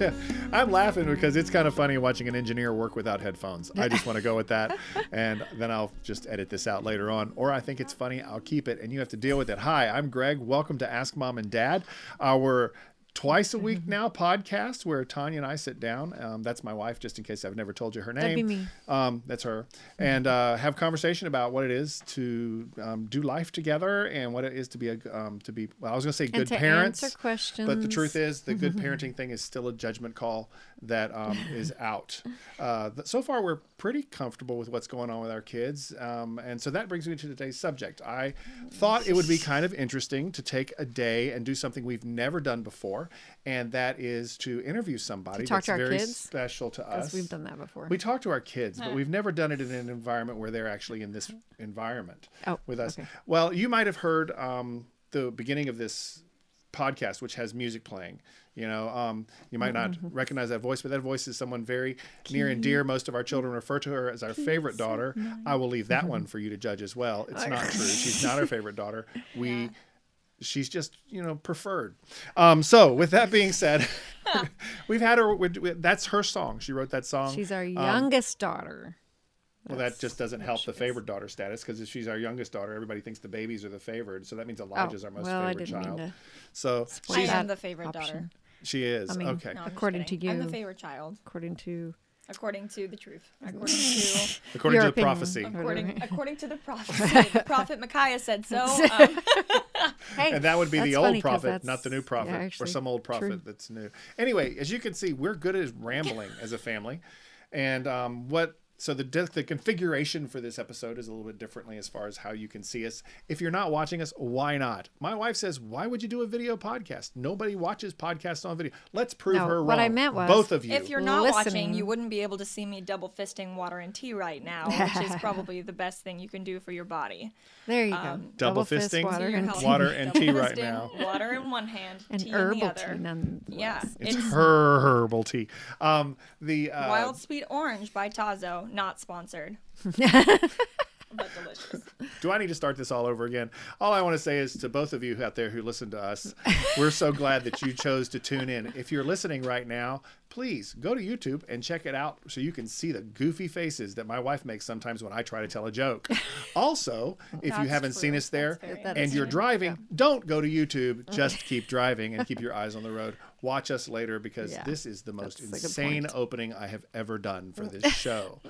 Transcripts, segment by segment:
I'm laughing because it's kind of funny watching an engineer work without headphones. I just want to go with that, and then I'll just edit this out later on. Or I think it's funny, I'll keep it, and you have to deal with it. Hi, I'm Greg. Welcome to Ask Mom and Dad, our twice a week now podcast where Tanya and I sit down. Um, that's my wife, just in case I've never told you her name. That'd be me. Um, that's her, and uh, have conversation about what it is to um, do life together and what it is to be a um, to be. Well, I was going to say good to parents, answer questions. but the truth is, the good parenting thing is still a judgment call that um, is out. Uh, so far, we're pretty comfortable with what's going on with our kids, um, and so that brings me to today's subject. I thought it would be kind of interesting to take a day and do something we've never done before, and that is to interview somebody talk that's to our very kids? special to us. We've done that before. We talk to our kids, but we've never done it in an environment where they're actually in this environment Oh, with us. okay. Well, you might have heard um, the beginning of this podcast, which has music playing. You know, um, you might not Mm-hmm. recognize that voice, but that voice is someone very near and dear. Most of our children refer to her as our favorite daughter. I will leave that one for you to judge as well. It's not true. She's not our favorite daughter. We. She's just, you know, preferred. Um, so, with that being said, we've had her. we- we- That's her song. She wrote that song. She's our Um, youngest daughter. well, that just doesn't help the favorite daughter status because if she's our youngest daughter, everybody thinks the babies are the favored. So that means Elijah's our most Oh, well, I favorite didn't mean child. to So I she's, am the favorite option. daughter. she is I mean, okay. No, According to you I'm the favorite child, according to according to the truth. According to According to the opinion. prophecy, according according to the prophecy, the prophet Micaiah said so. Um, hey, and that would be the old prophet, not the new yeah, prophet, or some old prophet true. that's new. Anyway, as you can see, we're good at rambling as a family, and um, what. So the di- the configuration for this episode is a little bit differently as far as how you can see us. If you're not watching us, why not? My wife says, "Why would you do a video podcast? Nobody watches podcasts on video. Let's prove No, her wrong." what I meant was- both of you. if you're not watching, you wouldn't be able to see me double fisting water and tea right now, which is probably the best thing you can do for your body. there you go. um, Double fist fisting, water and tea. Water and Double tea right fisting, now. Water in one hand, and tea herbal in the other. tea. Nonetheless. Yeah, It's, it's herbal tea. Um, the uh, Wild Sweet Orange by Tazo, not sponsored. but delicious. Do I need to start this all over again? All I want to say is to both of you out there who listen to us, we're so glad that you chose to tune in. If you're listening right now, please go to YouTube and check it out so you can see the goofy faces that my wife makes sometimes when I try to tell a joke. Also, if you haven't seen us there That's very That and you're true. driving, don't go to YouTube. Just keep driving and keep your eyes on the road. Watch us later because Yeah, this is the most that's insane opening I have ever done for this show.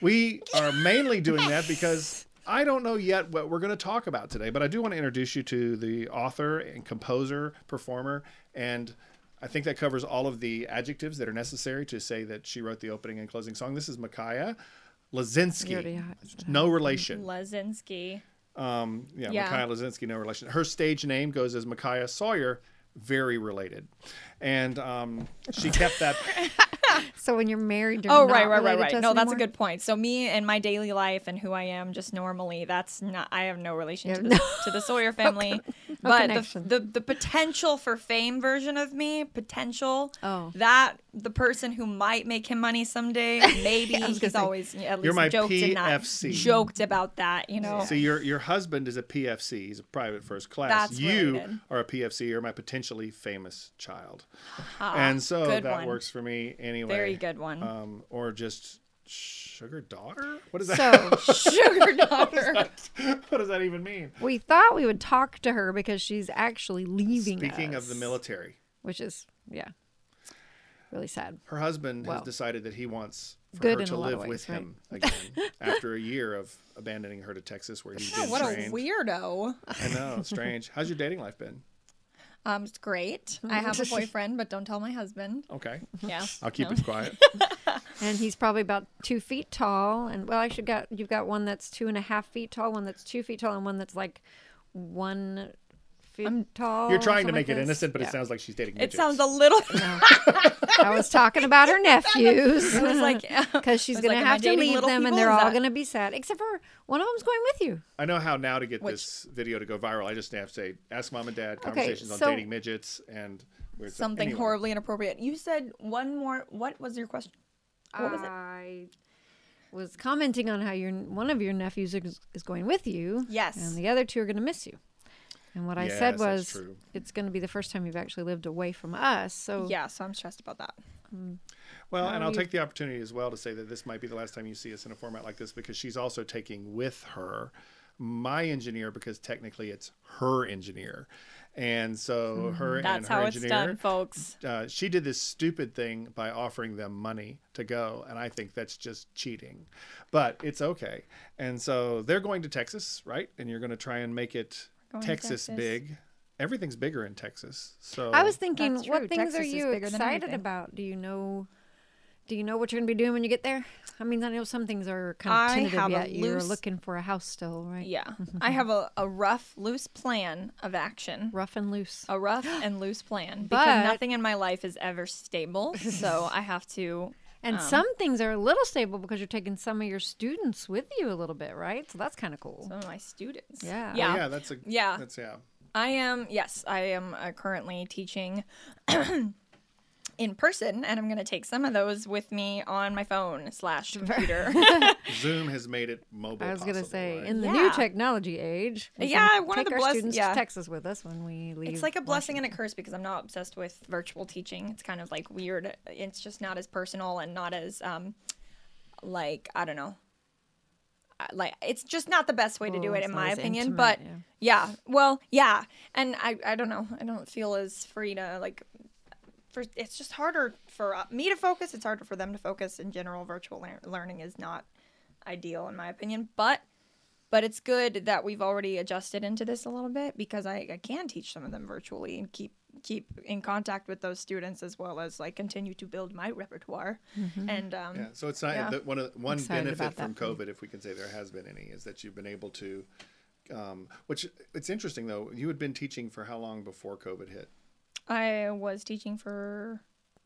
We are mainly doing that because I don't know yet what we're going to talk about today, but I do want to introduce you to the author and composer, performer, and I think that covers all of the adjectives that are necessary to say that she wrote the opening and closing song. This is Micaiah You Lazinski. No relation. Lezinski. Um, yeah, Yeah. Micaiah Lazinski, no relation. Her stage name goes as Micaiah Sawyer, very related. And um, she kept that. So when you're married, you're Oh, not right, right, right, right. to us No, that's a good point. So me and my daily life and who I am just normally, that's not. I have no relation You to have the, no- to the Sawyer family. but the, the the potential for fame version of me, potential. Oh. That the person who might make him money someday, maybe I he's say. always at least You're my joked and not joked about that. You know. So your your husband is a PFC. He's a private first class. That's you related. are a PFC. You're my potentially famous child. And so good that one. works for me anyway. Very good one. Um, or just sugar daughter. What is that? So Sugar daughter. what does that even mean? we thought we would talk to her because she's actually leaving. Speaking of the military, which is yeah, really sad. her husband Well, has decided that he wants for good her to live of with ways, him again after a year of abandoning her to Texas, where he's been what a weirdo. I know, strange. How's your dating life been? Um, it's great. I have a boyfriend, but don't tell my husband. Okay, Yeah. I'll keep No. it quiet. And he's probably about two feet tall. And well, actually, got you've got one that's two and a half feet tall, one that's two feet tall, and one that's like one feet tall. You're trying to make like it this. innocent, but Yeah. it sounds like she's dating. Midgets. It sounds a little. I was talking about her nephews. I was like, because she's gonna like, am have to leave little them, and they're Is all that- gonna be sad, except for one of them's going with you. I know how now to get Which- this video to go viral. I just have to say, ask mom and dad conversations on so- dating midgets and weird something Anyway, horribly inappropriate. You said one more. What was your question? What was it? I was commenting on how your one of your nephews is, is going with you. Yes. And the other two are gonna miss you. And what I Yes, said was, it's going to be the first time you've actually lived away from us. So Yeah, so I'm stressed about that. Well, and I'll you- take the opportunity as well to say that this might be the last time you see us in a format like this because she's also taking with her my engineer because technically it's her engineer. And so her and That's her how it's done, folks. uh, she did this stupid thing by offering them money to go, and I think that's just cheating. But it's okay. And so they're going to Texas, right? And you're going to try and make it Going to Oh, Texas, Texas. big. Everything's bigger in Texas. So I was thinking, what true. things Texas are you excited about? Do you know? Do you know what you're going to be doing when you get there? I mean, I know some things are kind of I tentative have a yet. You're looking for a house still, right? Yeah. I have a, a rough, loose plan of action. Rough and loose. A rough and loose plan. Because But- nothing in my life is ever stable. So I have to. And um, some things are a little stable because you're taking some of your students with you a little bit, right? So that's kind of cool. Some of my students. Yeah. Oh, Yeah. yeah, that's a Yeah. That's yeah. I am, yes, I am uh, currently teaching in person, and I'm going to take some of those with me on my phone slash computer. Zoom has made it mobile. I was going to say, right? in the Yeah. new technology age, we Yeah, can one of take the our students yeah. to Texas with us when we leave. it's like a blessing and a curse because I'm not obsessed with virtual teaching. It's kind of like weird. It's just not as personal and not as, um, like, I don't know. Uh, Like it's just not the best way to do it in my opinion, intimate, but yeah. yeah, well, yeah, and I I don't know, I don't feel as free to like for it's just harder for uh, me to focus. It's harder for them to focus. In general, virtual lear- learning is not ideal in my opinion, but but it's good that we've already adjusted into this a little bit because I, I can teach some of them virtually and keep keep in contact with those students as well as like continue to build my repertoire and um Yeah, so it's not Yeah. the, one of the, one Excited benefit from that for. COVID, if we can say there has been any, is that you've been able to. Um, which it's interesting though. You had been teaching for how long before COVID hit? I was teaching for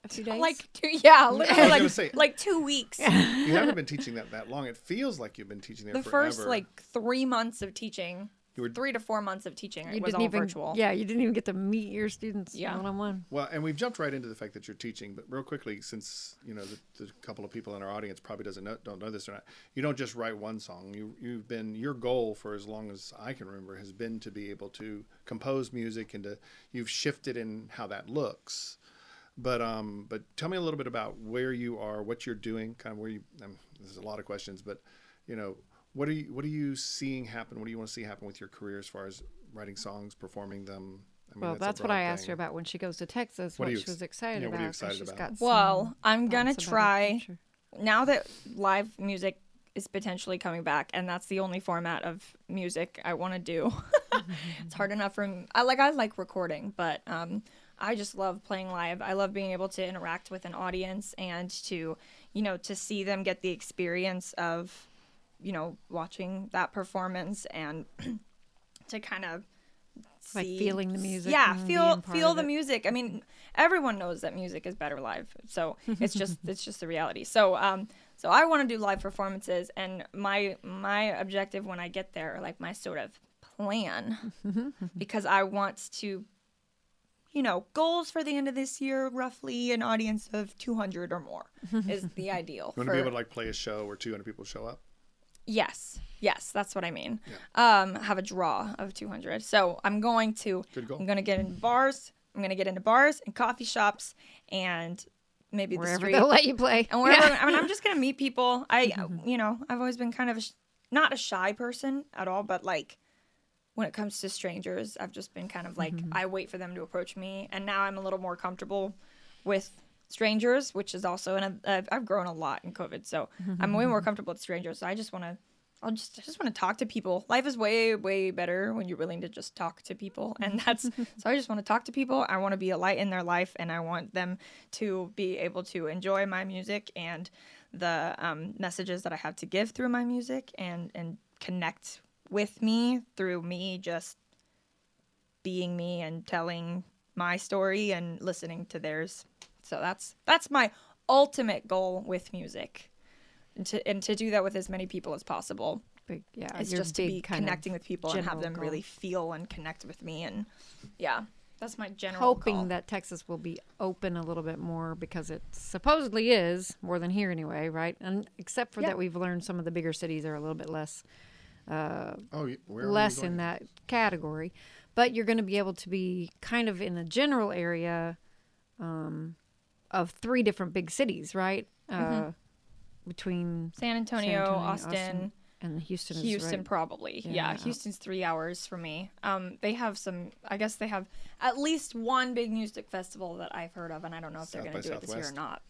a few days. like two yeah literally like, say- like two weeks You haven't been teaching that that long. It feels like you've been teaching there the forever. first like three months of teaching You were- three to four months of teaching you it was didn't all even, virtual yeah, you didn't even get to meet your students Yeah. one on one. Well, and we've jumped right into the fact that you're teaching, but real quickly, since you know the, the couple of people in our audience probably doesn't know, don't know this or not, you don't just write one song. You you've been your goal for as long as I can remember has been to be able to compose music and to you've shifted in how that looks. But um, but tell me a little bit about where you are, what you're doing, kind of where you. Um, there's a lot of questions, but you know, what are you what are you seeing happen? What do you want to see happen with your career as far as writing songs, performing them? I mean, Well, a that's, what broad I asked thing. her about when she goes to Texas. What What, are you she ex- was excited yeah, what about. are you 'cause excited she's about? got well i'm gonna thoughts about her try future. now that live music is potentially coming back and that's the only format of music i want to do it's hard enough for me i like i like recording but um i just love playing live i love being able to interact with an audience and to you know to see them get the experience of you know watching that performance and to kind of Like feeling the music yeah feel feel the it. music i mean everyone knows that music is better live so it's just it's just the reality so um so i want to do live performances and my my objective when i get there like my sort of plan because i want to you know goals for the end of this year roughly an audience of 200 or more is the ideal You want to be able to like play a show where 200 people show up? Yes, yes, that's what I mean. Um, have a draw of 200. So I'm going to, Good goal. I'm going to get into bars. I'm going to get into bars and coffee shops and maybe the wherever street. they'll let you play. and wherever, I mean, I'm just going to meet people. I, you know, I've always been kind of a, sh- not a shy person at all, but like when it comes to strangers, I've just been kind of like, I wait for them to approach me. And now I'm a little more comfortable with strangers, which is also, and I've, I've grown a lot in COVID. So I'm way more comfortable with strangers. So I just want to, I'll just, I just want to talk to people. Life is way, way better when you're willing to just talk to people. And that's, so I just want to talk to people. I want to be a light in their life and I want them to be able to enjoy my music and the um, messages that I have to give through my music and, and connect with me through me just being me and telling my story and listening to theirs. So that's that's my ultimate goal with music. And to and to do that with as many people as possible. Big, yeah, It's just to be connecting with people and have them goal. really feel and connect with me and yeah. That's my general hoping goal. that Texas will be open a little bit more because it supposedly is more than here anyway, right? And except for Yeah. that, we've learned some of the bigger cities are a little bit less Oh, where less in that category. But you're going to be able to be kind of in a general area um, of three different big cities, right? Uh, between San Antonio, Antonio, Austin, Austin, and Houston. Houston, right. probably. Yeah. Yeah. Houston's three hours for me. Um, they have some. I guess they have at least one big music festival that I've heard of, and I don't know if they're going to by do it this year or Southwest? not.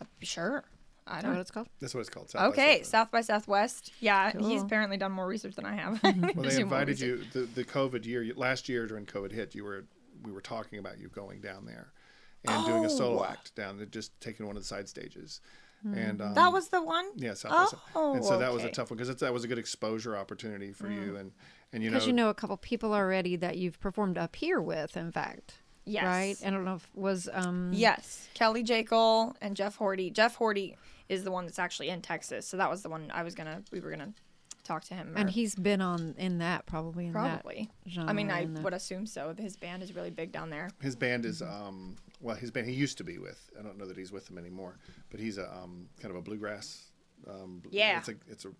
Uh, sure. I Is that what it's called? That's what it's called. South by Okay, Southwest. South by Southwest. Yeah, he's apparently done more research than I have. Well, they invited you the, the COVID year last year during COVID hit. You were we were talking about you going down there and doing a solo Oh. act down there, just taking one of the side stages. And um, That was the one. yeah, South Oh, and so that was a tough one because that was a good exposure opportunity for you and and you know, Because you know a couple people already that you've performed up here with, in fact. Yes. Right? I don't know if was um Yes, Kelly Jekyll and Jeff Horty. Jeff Horty is the one that's actually in Texas, so that was the one I was gonna. We were gonna talk to him. and he's been on in that probably in probably. that I mean, I genre, in would assume so. His band is really big down there. his band is Mm-hmm. um well his band he used to be with I don't know that he's with them anymore but he's a um kind of a bluegrass um Yeah. it's a it's a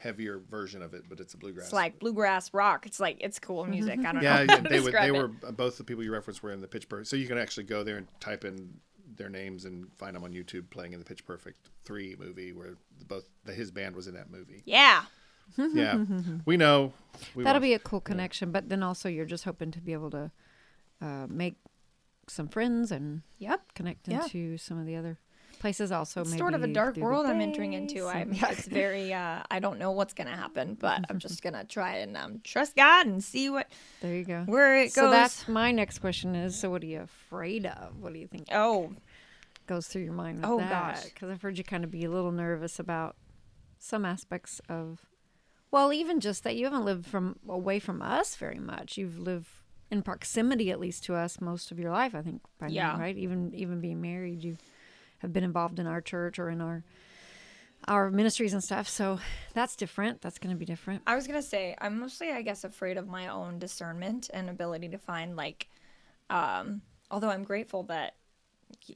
heavier version of it but it's a bluegrass It's like bluegrass rock. It's like it's cool music. I don't yeah, know. yeah they would they were both the people you referenced were in the Pitch Perfect so you can actually go there and type in their names and find them on YouTube playing in the Pitch Perfect 3 movie where both the, his band was in that movie Yeah. yeah we know we That'll want- be a cool connection, but then also you're just hoping to be able to uh, make some friends and Yep. connect Yeah. into some of the other places. Also, It's maybe sort of a dark world I'm entering into. I'm. Yeah. It's very. Uh, I don't know what's gonna happen, but I'm just gonna try and um, trust God and see what There you go. where it So goes. that's my next question is: So, what are you afraid of? What do you think oh goes through your mind with Oh, that? gosh. Because I've heard you kind of be a little nervous about some aspects of, well, even just that you haven't lived from away from us very much. You've lived in proximity, at least to us, most of your life. I think by Yeah. now, right? Even even being married, you have been involved in our church or in our our ministries and stuff. So that's different. That's going to be different. I was gonna say I'm mostly, I guess, afraid of my own discernment and ability to find like, um, although I'm grateful that,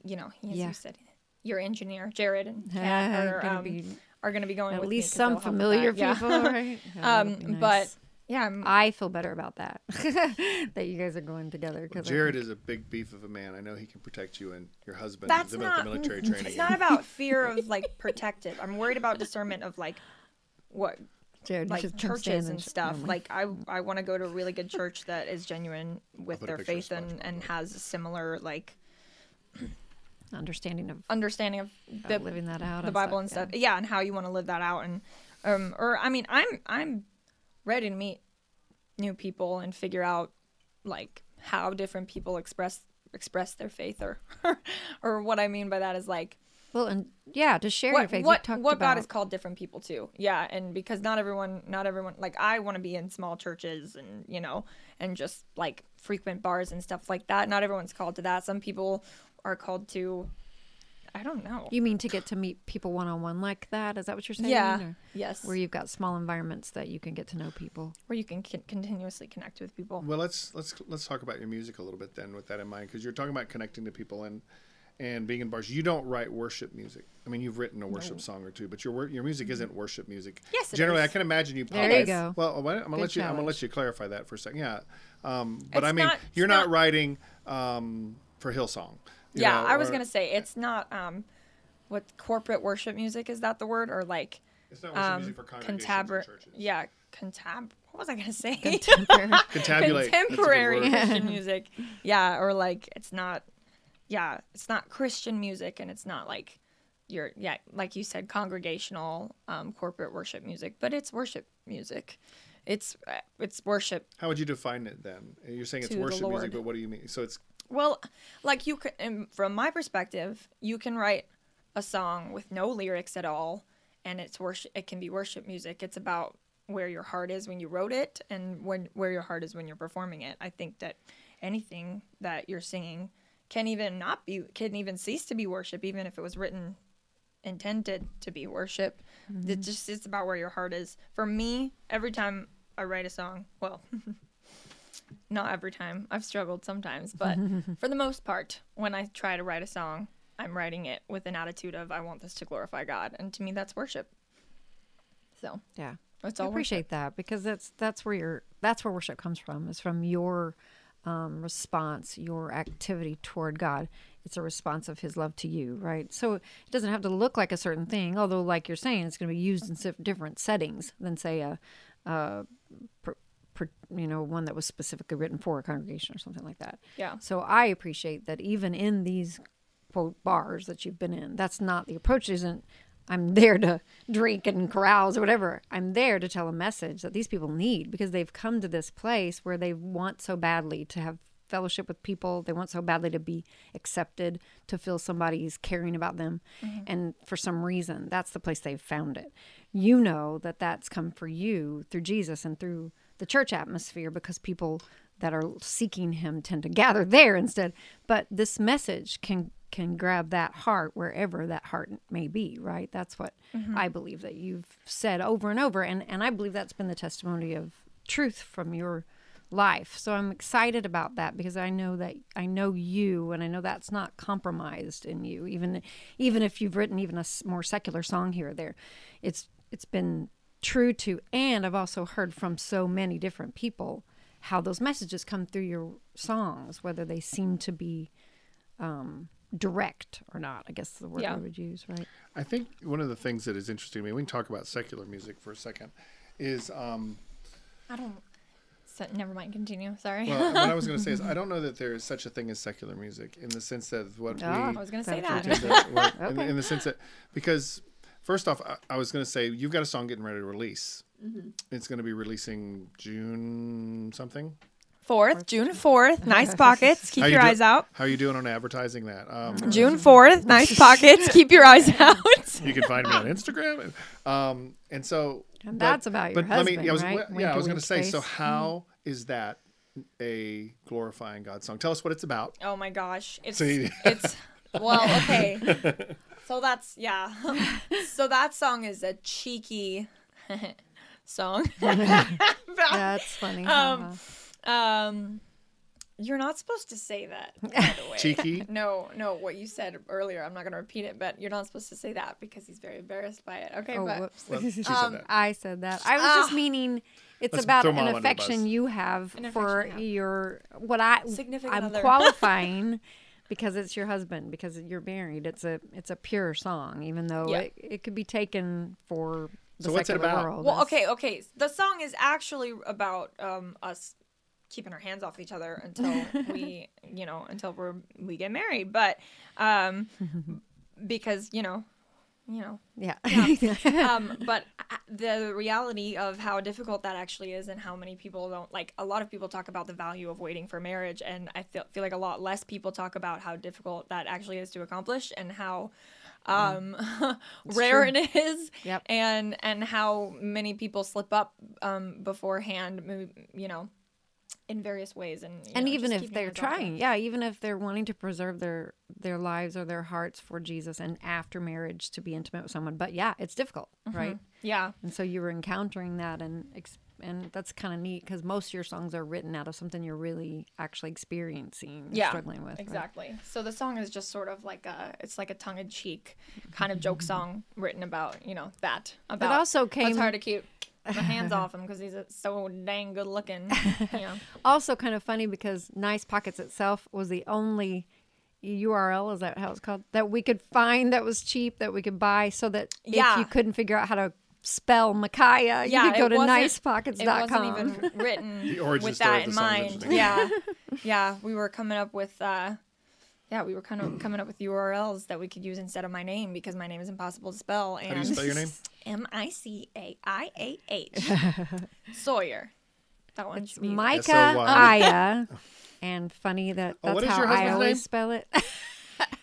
you know, as Yeah. you said, your engineer Jared and Kat are, Gonna um, be are gonna be going at me some they'll help with familiar that. Yeah. people, right? Um, nice. but yeah, I'm, I feel better about that. that you guys are going together. Cause I Jared think- is a big beef of a man. I know he can protect you and your husband that's not the military training. It's not about fear of like protective. I'm worried about discernment of like what Jared, like should come stand churches and stuff. never. Like I I want to go to a really good church that is genuine with their faith and and has a similar like understanding of understanding of the living that out. the Bible and stuff. Yeah, and how you want to live that out and um or I mean I'm I'm ready to meet new people and figure out like how different people express express their faith or or what I mean by that is like Well, and yeah, to share your what faith. what, what about God has called different people to. Yeah, and because not everyone not everyone like I want to be in small churches and you know and just like frequent bars and stuff like that. Not everyone's called to that. Some people are called to I don't know. You mean to get to meet people one on one like that? Is that what you're saying? yeah. Or Yes. Where you've got small environments that you can get to know people. where you can con- continuously connect with people. Well, let's let's let's talk about your music a little bit then, with that in mind, because you're talking about connecting to people and and being in bars. You don't write worship music. I mean, you've written a worship song or two, but your your music isn't worship music. Yes, it generally, is. I can imagine you. There probably- you go. Well, I'm gonna Good let you. I'm gonna let you clarify that for a second. Yeah, um, but I mean, not- you're not, not- writing um, for Hillsong. You yeah, know, I was or- gonna say it's not um, what corporate worship music is that the word or like It's not worship um music for congregations contabr churches. yeah contab what was I gonna say Contemporary. Contabulate. That's a good contemporary. Christian music yeah or like it's not yeah it's not Christian music and it's not like your yeah like you said congregational um, corporate worship music but it's worship music it's uh, it's worship How would you define it then? You're saying it's worship music, but what do you mean? So it's Well, like you can, from my perspective, you can write a song with no lyrics at all, and it's worship. It can be worship music. It's about where your heart is when you wrote it, and when where your heart is when you're performing it. I think that anything that you're singing can even not be can even cease to be worship, even if it was written intended to be worship. Mm-hmm. It just it's about where your heart is. For me, every time I write a song, well. not every time. I've struggled sometimes, but for the most part, when I try to write a song, I'm writing it with an attitude of I want this to glorify God, and to me that's worship. So, yeah. It's I all it. appreciate that because that's that's where your that's where worship comes from is from your um, response, your activity toward God. It's a response of His love to you, right? So it doesn't have to look like a certain thing. Although, like you're saying, it's going to be used in different settings than say a, a you know one that was specifically written for a congregation or something like that. Yeah. So I appreciate that even in these quote bars that you've been in, that's not the approach. Isn't I'm there to drink and carouse or whatever. I'm there to tell a message that these people need because they've come to this place where they want so badly to have fellowship with people. They want so badly to be accepted, to feel somebody's caring about them. Mm-hmm. And for some reason, that's the place they've found it. You know that that's come for you through Jesus and through the church atmosphere because people that are seeking him tend to gather there instead. But this message can can grab that heart wherever that heart may be, right? That's what mm-hmm. I believe that you've said over and over and and I believe that's been the testimony of truth from your life. So I'm excited about that because I know that I know you and I know that's not compromised in you even even if you've written even a more secular song here or there. It's it's been true to and I've also heard from so many different people how those messages come through your songs whether they seem to be um direct or not. I guess the word Yeah. I would use, right? I think one of the things that is interesting to me, we can talk about secular music for a second, is um, I don't. So, never mind. Continue. Sorry. well, what I was going to say is I don't know that there is such a thing as secular music in the sense that what Ah. we I was gonna say That's that. what tend to- what- in, in the sense that because first off, I, I was going to say you've got a song getting ready to release. It's going to be releasing June something. Fourth, June fourth. Nice pockets. Keep you your do- eyes out. How are you doing on advertising that? Um, June fourth. Nice pockets. Keep your eyes out. you can find me on Instagram. Um, and so And but- that's about your but let me, husband, I was, right? well, Wink yeah, I a was going to say. So face. how is that a glorifying God song? Tell us what it's about. Oh my gosh. It's See? it's well, okay. So that's yeah. so that song is a cheeky song. That's funny. Um, um you're not supposed to say that, by the way. Cheeky? No, no, what you said earlier, I'm not gonna repeat it, but you're not supposed to say that because he's very embarrassed by it. Okay, oh, but whoops. Well, she said Um, that. I said that. I was just Ah. meaning it's Let's about an Mom under the affection you have An for affection, yeah. your what I Significant I'm other. qualifying because it's your husband because you're married. It's a it's a pure song, even though Yeah. it, it could be taken for the So what's it about? world. Well, okay, okay. The song is actually about um, us keeping our hands off each other until we, you know, until we're we get married. But um, because you know, you know, Yeah. um, but the reality of how difficult that actually is, and how many people don't like. A lot of people talk about the value of waiting for marriage, and I feel feel like a lot less people talk about how difficult that actually is to accomplish, and how um, rare true. it is, Yep. and and how many people slip up um, beforehand, you know, in various ways, and and know, even if they're hands off it. trying yeah even if they're wanting to preserve their their lives or their hearts for jesus and after marriage to be intimate with someone but yeah it's difficult Mm-hmm. right yeah, and so you were encountering that and and that's kind of neat because most of your songs are written out of something you're really actually experiencing yeah, struggling with right? exactly. So the song is just sort of like a, it's like a tongue in cheek kind of joke song written about, you know, that. About it also came- It's hard to keep my hands off him because he's so dang good looking. You know. also kind of funny because nice pockets itself was the only url is that how it's called that we could find that was cheap that we could buy so that if you couldn't figure out how to spell Micaiah, you could go to wasn't- nicepockets.com. It wasn't even written with that in mind. Yeah, yeah. We were coming up with, uh, yeah, we were kind of coming up with URLs that we could use instead of my name because my name is impossible to spell. And How do you spell your name? M I C A I A H. Sawyer. That one should be. Micah S-O-Y. Aya. And funny that Oh, that's what is how your I always name? spell it.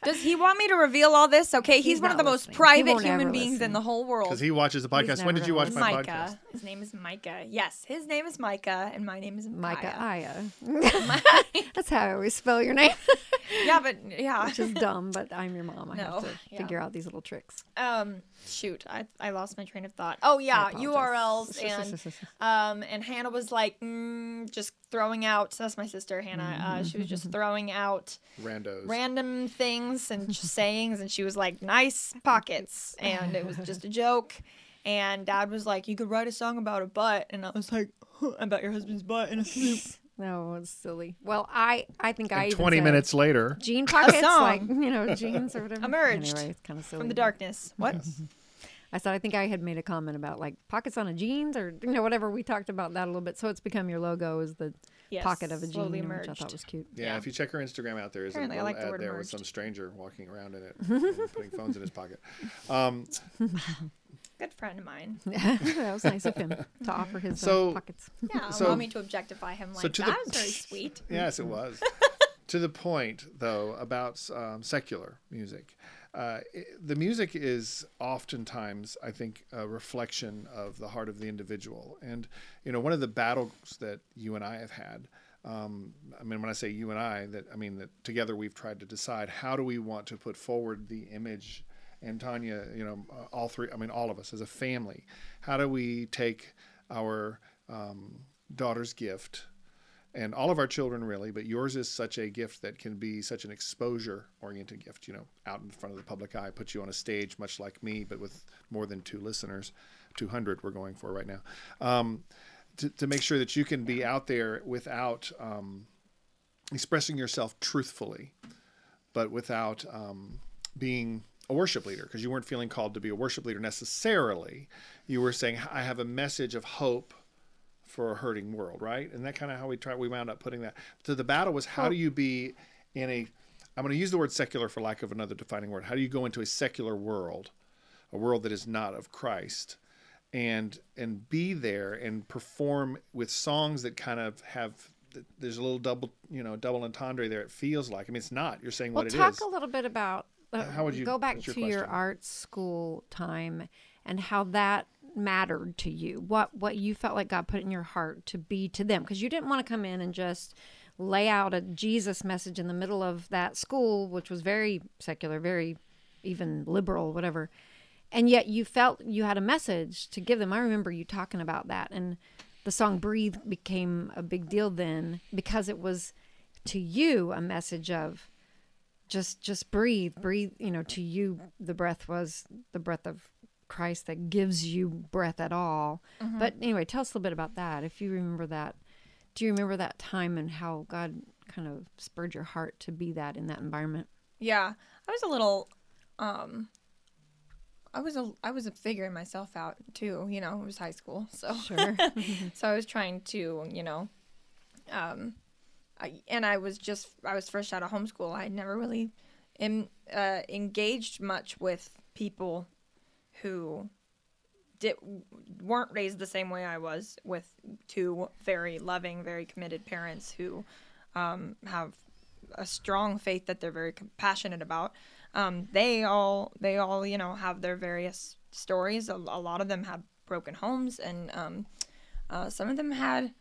Does he want me to reveal all this? Okay, he's, He's one of the most listening. He private human beings listen. in the whole world. Because he watches the podcast. When did you watch gonna my Micah. podcast? His name is Micah. Yes, his name is Micah, and my name is Micah Micah. Aya. that's how I always spell your name. yeah, but yeah. Which is dumb, but I'm your mom. I No, have to yeah. figure out these little tricks. Um, shoot, I, I lost my train of thought. Oh yeah. URLs and um, and Hannah was like mm, just throwing out. That's my sister Hannah. Uh, she was just throwing out Randos. random things and just sayings, and she was like, "Nice pockets," and it was just a joke. and Dad was like, "You could write a song about a butt," and I was like, "About your husband's butt in a soup." No, it's silly. Well, I I think I And even 20 said minutes later, jean pockets, song. like you know, jeans or whatever. Emerged Anyway, it's kind of silly. from the darkness. What? I said I think I had made a comment about like pockets on a jeans or you know whatever. We talked about that a little bit. So it's become your logo is the Yes, pocket of a jean, slowly which I thought was cute. yeah, Yeah. if you check her Instagram out, there is a Apparently, I little like the ad word there with some stranger walking around in it, and putting phones in his pocket. Um, Good friend of mine. that was nice of him to offer his So- uh, pockets. Yeah, So- allow me to objectify him like so to that. the- was very sweet. Yes, it was. to the point, though, about um, secular music. Uh, the music is oftentimes, I think, a reflection of the heart of the individual. And, you know, one of the battles that you and I have had, um, I mean, when I say you and I, that I mean that together we've tried to decide how do we want to put forward the image. And Tanya, you know, uh, all three, I mean, all of us as a family, how do we take our um, daughter's gift and all of our children really but yours is such a gift that can be such an exposure oriented gift you know out in front of the public eye put you on a stage much like me but with more than two listeners 200 we're going for right now. Um, to, to make sure that you can be out there without um, expressing yourself truthfully but without um, being a worship leader because you weren't feeling called to be a worship leader necessarily. You were saying i have a message of hope for a hurting world, right? And that kind of how we try we wound up putting that. So the battle was how do you be in a I'm going to use the word secular for lack of another defining word. How do you go into a secular world, a world that is not of Christ, and and be there and perform with songs that kind of have there's a little double you know double entendre there. It feels like I mean it's not. You're saying Well, what it talk a little bit about. Uh, How would you- go back your to your question? art school time and how that mattered to you? What what you felt like God put in your heart to be to them? Because you didn't want to come in and just lay out a Jesus message in the middle of that school, which was very secular, very even liberal, whatever. And yet you felt you had a message to give them. I remember you talking about that, and the song "Breathe" became a big deal then because it was to you a message of just just breathe breathe you know to you the breath was the breath of christ that gives you breath at all. But anyway tell us a little bit about that if you remember that. Do you remember that time and how god kind of spurred your heart to be that in that environment? Yeah, I was a little, um, I was a, I was a figuring myself out too. You know, it was high school, so. Sure. So I was trying to, you know, um, I, and I was just, I was fresh out of homeschool. I had never really, em, uh, engaged much with people who did weren't raised the same way I was with two very loving, very committed parents who um, have a strong faith that they're very passionate about. Um, they all they all you know have their various stories. A, a lot of them had broken homes, and um, uh, some of them had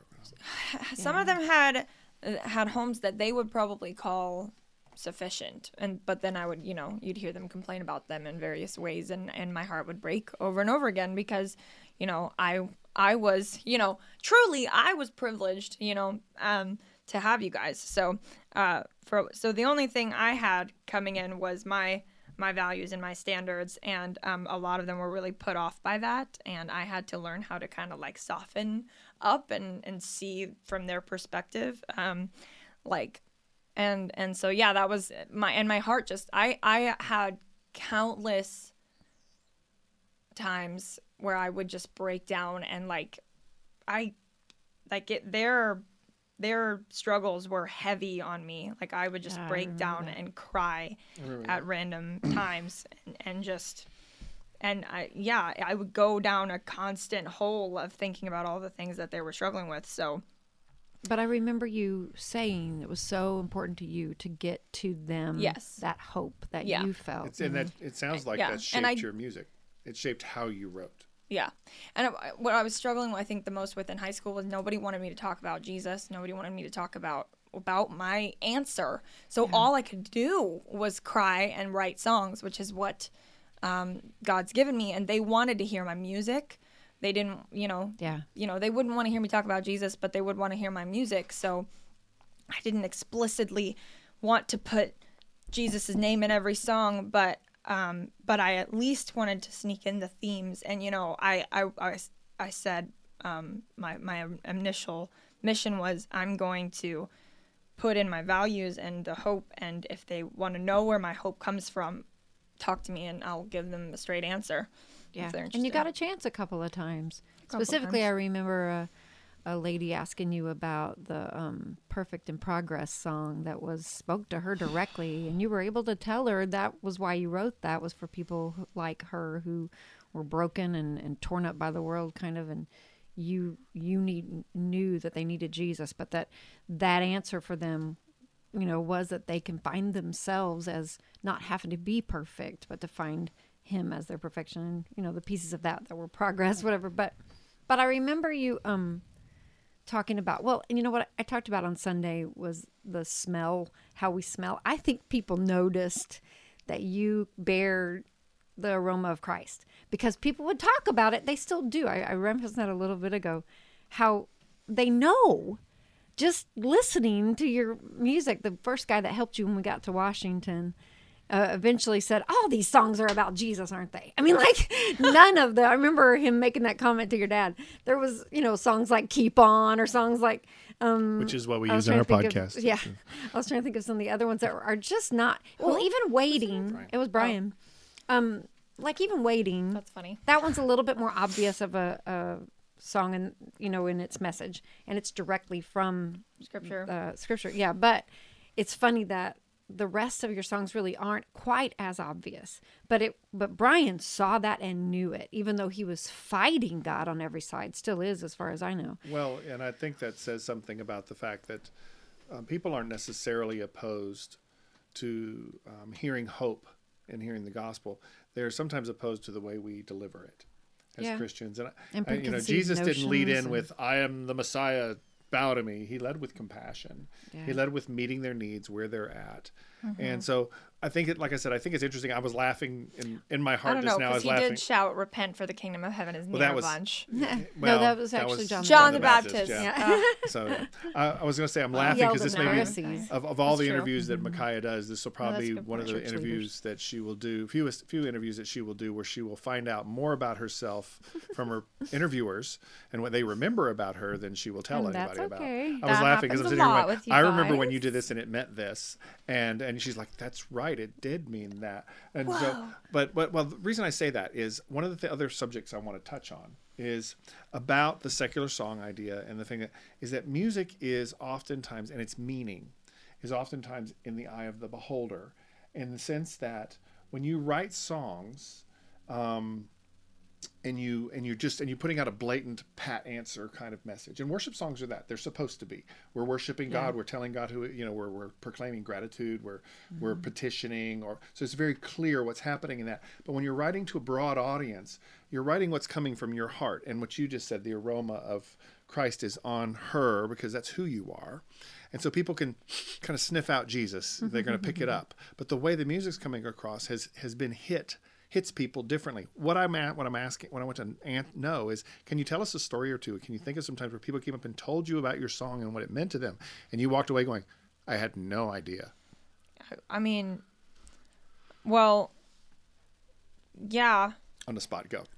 some of them had uh, had homes that they would probably call sufficient. And but then i would you know you'd hear them complain about them in various ways and and my heart would break over and over again because you know i i was you know truly i was privileged you know um to have you guys. So uh for so the only thing i had coming in was my my values and my standards and um, a lot of them were really put off by that and i had to learn how to kind of like soften up and and see from their perspective um like and and so yeah that was my and my heart just i i had countless times where i would just break down and like i like it their their struggles were heavy on me like i would just Yeah, break down that. and cry at random times and, and just and I yeah, I would go down a constant hole of thinking about all the things that they were struggling with. So but i remember you saying it was so important to you to get to them Yes. that hope that Yeah. you felt It's and that it sounds like Yeah, that and shaped I- your music. It shaped how you wrote. yeah, and I- what I was struggling, I think, the most with in high school was nobody wanted me to talk about Jesus. Nobody wanted me to talk about about my answer. So all I could do was cry and write songs, which is what um, God's given me. And they wanted to hear my music. They didn't, you know, yeah you know, they wouldn't want to hear me talk about Jesus, but they would want to hear my music. So I didn't explicitly want to put Jesus' name in every song, but Um, but I at least wanted to sneak in the themes. And, you know, I, I, I, I said um, my, my initial mission was I'm going to put in my values and the hope. And if they want to know where my hope comes from, talk to me and I'll give them a straight answer. Yeah, and you got a chance a couple of times. Couple Specifically, times. I remember a, a lady asking you about the um, "Perfect in Progress" song that was spoke to her directly, and you were able to tell her that was why you wrote that was for people like her who were broken and, and torn up by the world, kind of, and you you need knew that they needed Jesus, but that that answer for them you know, was that they can find themselves as not having to be perfect, but to find him as their perfection. You know, the pieces of that that were progress, whatever. But, but I remember you um talking about well, and you know what I talked about on Sunday was the smell, how we smell. I think people noticed that you bear the aroma of Christ because people would talk about it. They still do. I, I referenced that a little bit ago. How they know just listening to your music. The first guy that helped you when we got to Washington uh, eventually said, "All these songs are about Jesus, aren't they?" I mean, like none of them. I remember him making that comment to your dad. There was, you know, songs like "Keep On" or songs like. Um, Which is what we use in our trying to think of- podcast. yeah, I was trying to think of some of the other ones that are just not. Well, even waiting. It was Brian. Um, like even waiting. That's funny. That one's a little bit more obvious of a, a song, and you know, in its message, and it's directly from Scripture. uh, scripture. Yeah, but it's funny that the rest of your songs really aren't quite as obvious. But it, but Brian saw that and knew it, even though he was fighting God on every side. Still is, as far as I know. Well, and I think that says something about the fact that um, people aren't necessarily opposed to um, hearing hope and hearing the gospel. They're sometimes opposed to the way we deliver it as Yeah. Christians. And, And I, you know, Jesus didn't lead in and- with "I am the Messiah." Bow to me. He led with compassion. He led with meeting their needs where they're at. Mm-hmm. And so I think it, like I said, I think it's interesting. I was laughing in, in my I heart don't just know now. I because was he laughing. did shout, "Repent, for the kingdom of heaven is near." Well, near that a was- bunch." Well, no, that was that actually was John. John the the Baptist. Baptist. yeah. Yeah. So I, I was going to say I'm laughing because this may be of, of all the true. interviews that mm-hmm. Micaiah does. This will probably a good one of the interviews leaders. that she will do. Few few interviews that she will do where she will find out more about herself from her interviewers and what they remember about her than she will tell And that's anybody okay. about. I was That laughing because I'm sitting here lot going, with you I remember when you did this and it meant this, and and she's like, that's right, it did mean that. And so, but but well, the reason I say that is one of the other subjects I want to touch on is about the secular song idea and the thing that is that music is oftentimes and its meaning is oftentimes in the eye of the beholder in the sense that when you write songs um, and you and you just and you're putting out a blatant pat answer kind of message. And worship songs are that. They're supposed to be. We're worshiping god. We're telling god who you know we're, we're proclaiming gratitude. We're mm-hmm. we're petitioning or so it's very clear what's happening in that. But when you're writing to a broad audience you're writing what's coming from your heart. And what you just said the aroma of christ is on her because that's who you are. And so people can kind of sniff out jesus. They're going to pick it mm-hmm. up. But the way the music's coming across has has been hit hits people differently. What I'm at, what I'm asking, what I want to know is, can you tell us a story or two? Can you think of some times where people came up and told you about your song and what it meant to them, and you walked away going, "I had no idea." I mean, well, yeah. On the spot, go.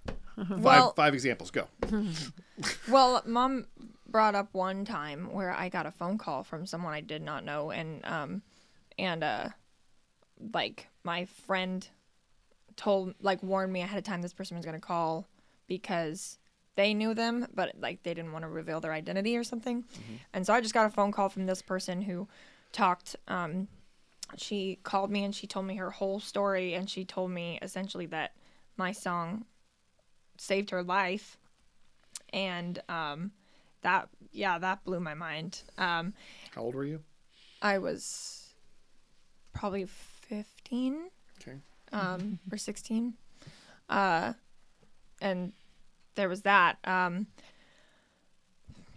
Well, five, five examples, go. Well, mom brought up one time where I got a phone call from someone I did not know, and um, and uh, like my friend told, like, warned me ahead of time this person was gonna call because they knew them, but like they didn't want to reveal their identity or something, and so I just got a phone call from this person who talked. Um, she called me and she told me her whole story, and she told me essentially that my song saved her life and um that yeah that blew my mind um How old were you? i was probably 15 Okay. Um or 16 uh and there was that. Um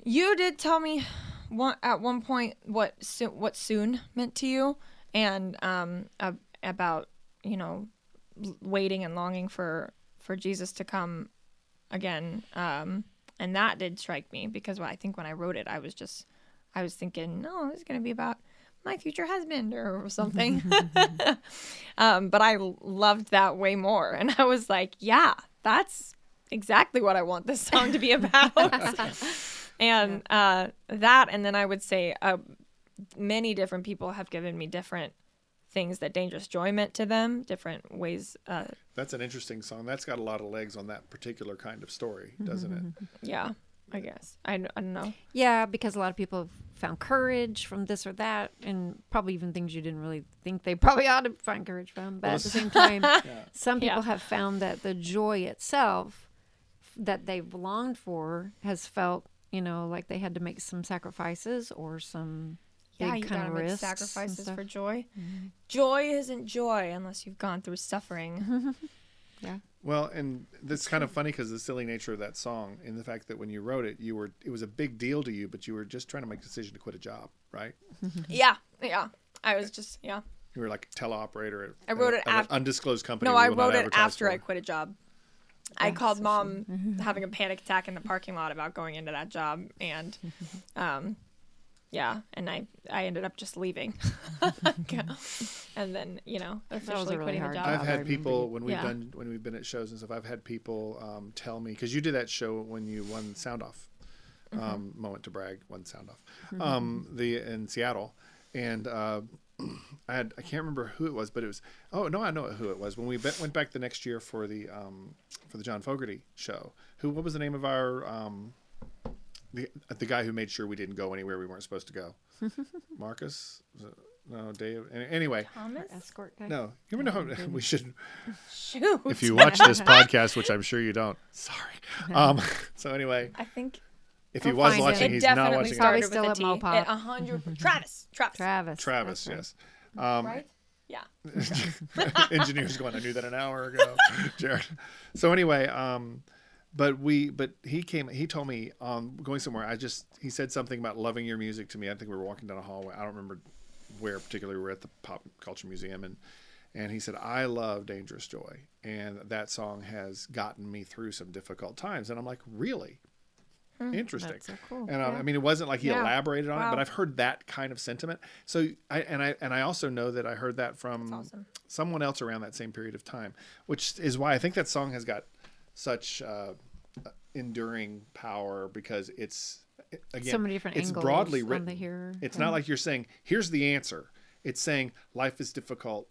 you did tell me one at one point what so- what soon meant to you and um ab- about you know waiting and longing for for Jesus to come again. Um and that did strike me because when- I think when I wrote it I was just I was thinking no it's going to be about my future husband or something. um, but I loved that way more. And I was like, yeah, that's exactly what I want this song to be about. and uh, that, and then I would say uh, many different people have given me different things that dangerous joy meant to them different ways uh, That's an interesting song. That's got a lot of legs on that particular kind of story, doesn't it? yeah i guess I, I don't know Yeah, because a lot of people have found courage from this or that, and probably even things you didn't really think they probably ought to find courage from. But at the same time, some people Yeah. have found that the joy itself that they've longed for has felt, you know, like they had to make some sacrifices or some yeah big you kind gotta of make sacrifices for joy mm-hmm. joy isn't joy unless you've gone through suffering Yeah. Well, and that's kind of funny because the silly nature of that song, and the fact that when you wrote it, you were it was a big deal to you, but you were just trying to make a decision to quit a job, right? yeah yeah i was just yeah You were like a teleoperator. At, I wrote at it a- of an undisclosed company. no i wrote it after for. i quit a job i called mom having a panic attack in the parking lot about going into that job and um yeah and i i ended up just leaving and then you know was a officially really quitting the hard job job. I've had people when we've Yeah. done when we've been at shows and stuff. I've had people um, tell me because you did that show when you won Sound Off. Mm-hmm. Um, moment to brag, won Sound Off. Um, the in Seattle, and uh, I had I can't remember who it was, but it was oh no I know who it was when we be- went back the next year for the um, for the John Fogerty show. Who what was the name of our um, the the guy who made sure we didn't go anywhere we weren't supposed to go? Marcus. No, Dave. Anyway, thomas escort guy. no. You remember how we should shoot if you watch this podcast, which I'm sure you don't. Sorry. Um, so anyway, i think if he was watching, it he's not watching. Probably it. started still with a at Mopop. It hundred travis travis Travis. Travis, right. yes. Um, right yeah engineers going. I knew that an hour ago, Jared. So anyway, um, but we, but he came. He told me um, going somewhere. I just he said something about loving your music to me. I think we were walking down a hallway. I don't remember where particularly. We were at the Pop Culture Museum, and and he said I love Dangerous Joy, and that song has gotten me through some difficult times. And I'm like, really. Interesting. That's so cool. And um, Yeah. I mean, it wasn't like he Yeah. elaborated on it, but I've heard that kind of sentiment. So I and I and I also know that I heard that from awesome. someone else around that same period of time, which is why I think that song has got such uh, enduring power because it's again so many different it's angles broadly written. the hearer. It's Yeah. not like you're saying here's the answer. It's saying life is difficult.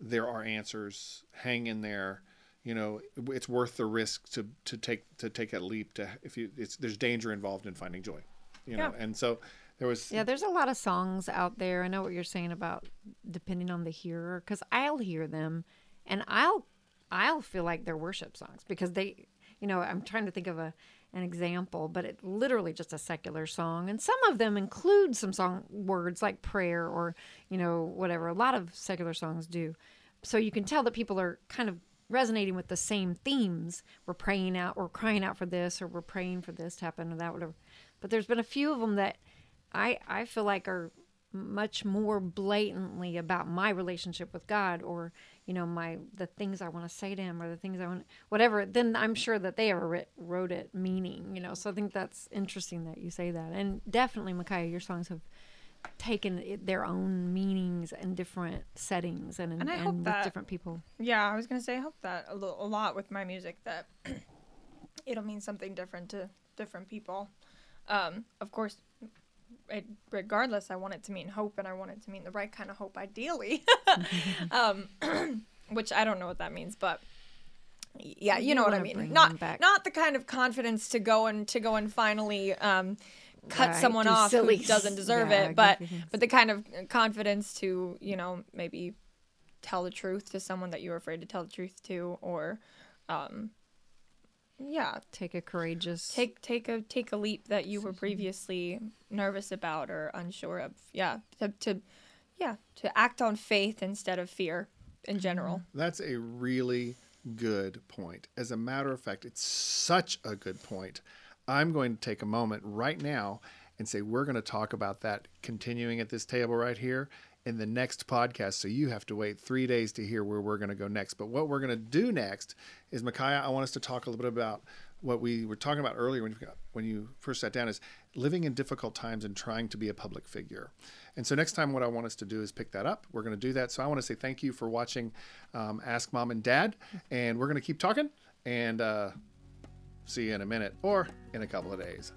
There are answers. Hang in there. You know, it's worth the risk to to take to take that leap. To if you, it's there's danger involved in finding joy. You know, Yeah. and so there was Yeah, there's a lot of songs out there. I know what you're saying about depending on the hearer, because I'll hear them, and I'll I'll feel like they're worship songs because they, you know, I'm trying to think of a an example, but it literally just a secular song, and some of them include some song words like prayer or you know whatever. A lot of secular songs do, so you can tell that people are kind of resonating with the same themes. We're praying out, we're crying out for this, or we're praying for this to happen or that, whatever. But there's been a few of them that I I feel like are much more blatantly about my relationship with God or you know my the things I want to say to him or the things I want whatever then I'm sure that they ever writ, wrote it meaning you know? So I think that's interesting that you say that. And definitely Micaiah your songs have taken their own meanings in different settings and, And I and hope with that- different people. Yeah, I was gonna say I hope that a, lo- a lot with my music that it'll mean something different to different people. Um, of course, it, regardless, I want it to mean hope, and I want it to mean the right kind of hope, ideally. um, which I don't know what that means, but yeah, you, You know what I mean. Not not the kind of confidence to go and to go and finally um, cut Right, someone off silly who doesn't deserve yeah, it, but but the kind of confidence to you know maybe tell the truth to someone that you're afraid to tell the truth to or um yeah. Take a courageous take take a take a leap that you were previously nervous about or unsure of. Yeah. To, to yeah to act on faith instead of fear in general. Mm-hmm. That's a really good point. As a matter of fact, it's such a good point. I'm going to take a moment right now and say we're going to talk about that continuing at this table right here in the next podcast. So you have to wait three days to hear where we're going to go next. But what we're going to do next is, Micaiah, I want us to talk a little bit about what we were talking about earlier when you when you first sat down is living in difficult times and trying to be a public figure. And so next time, what I want us to do is pick that up. We're going to do that. So I want to say thank you for watching um, Ask Mom and Dad, and we're going to keep talking and uh, see you in a minute or in a couple of days.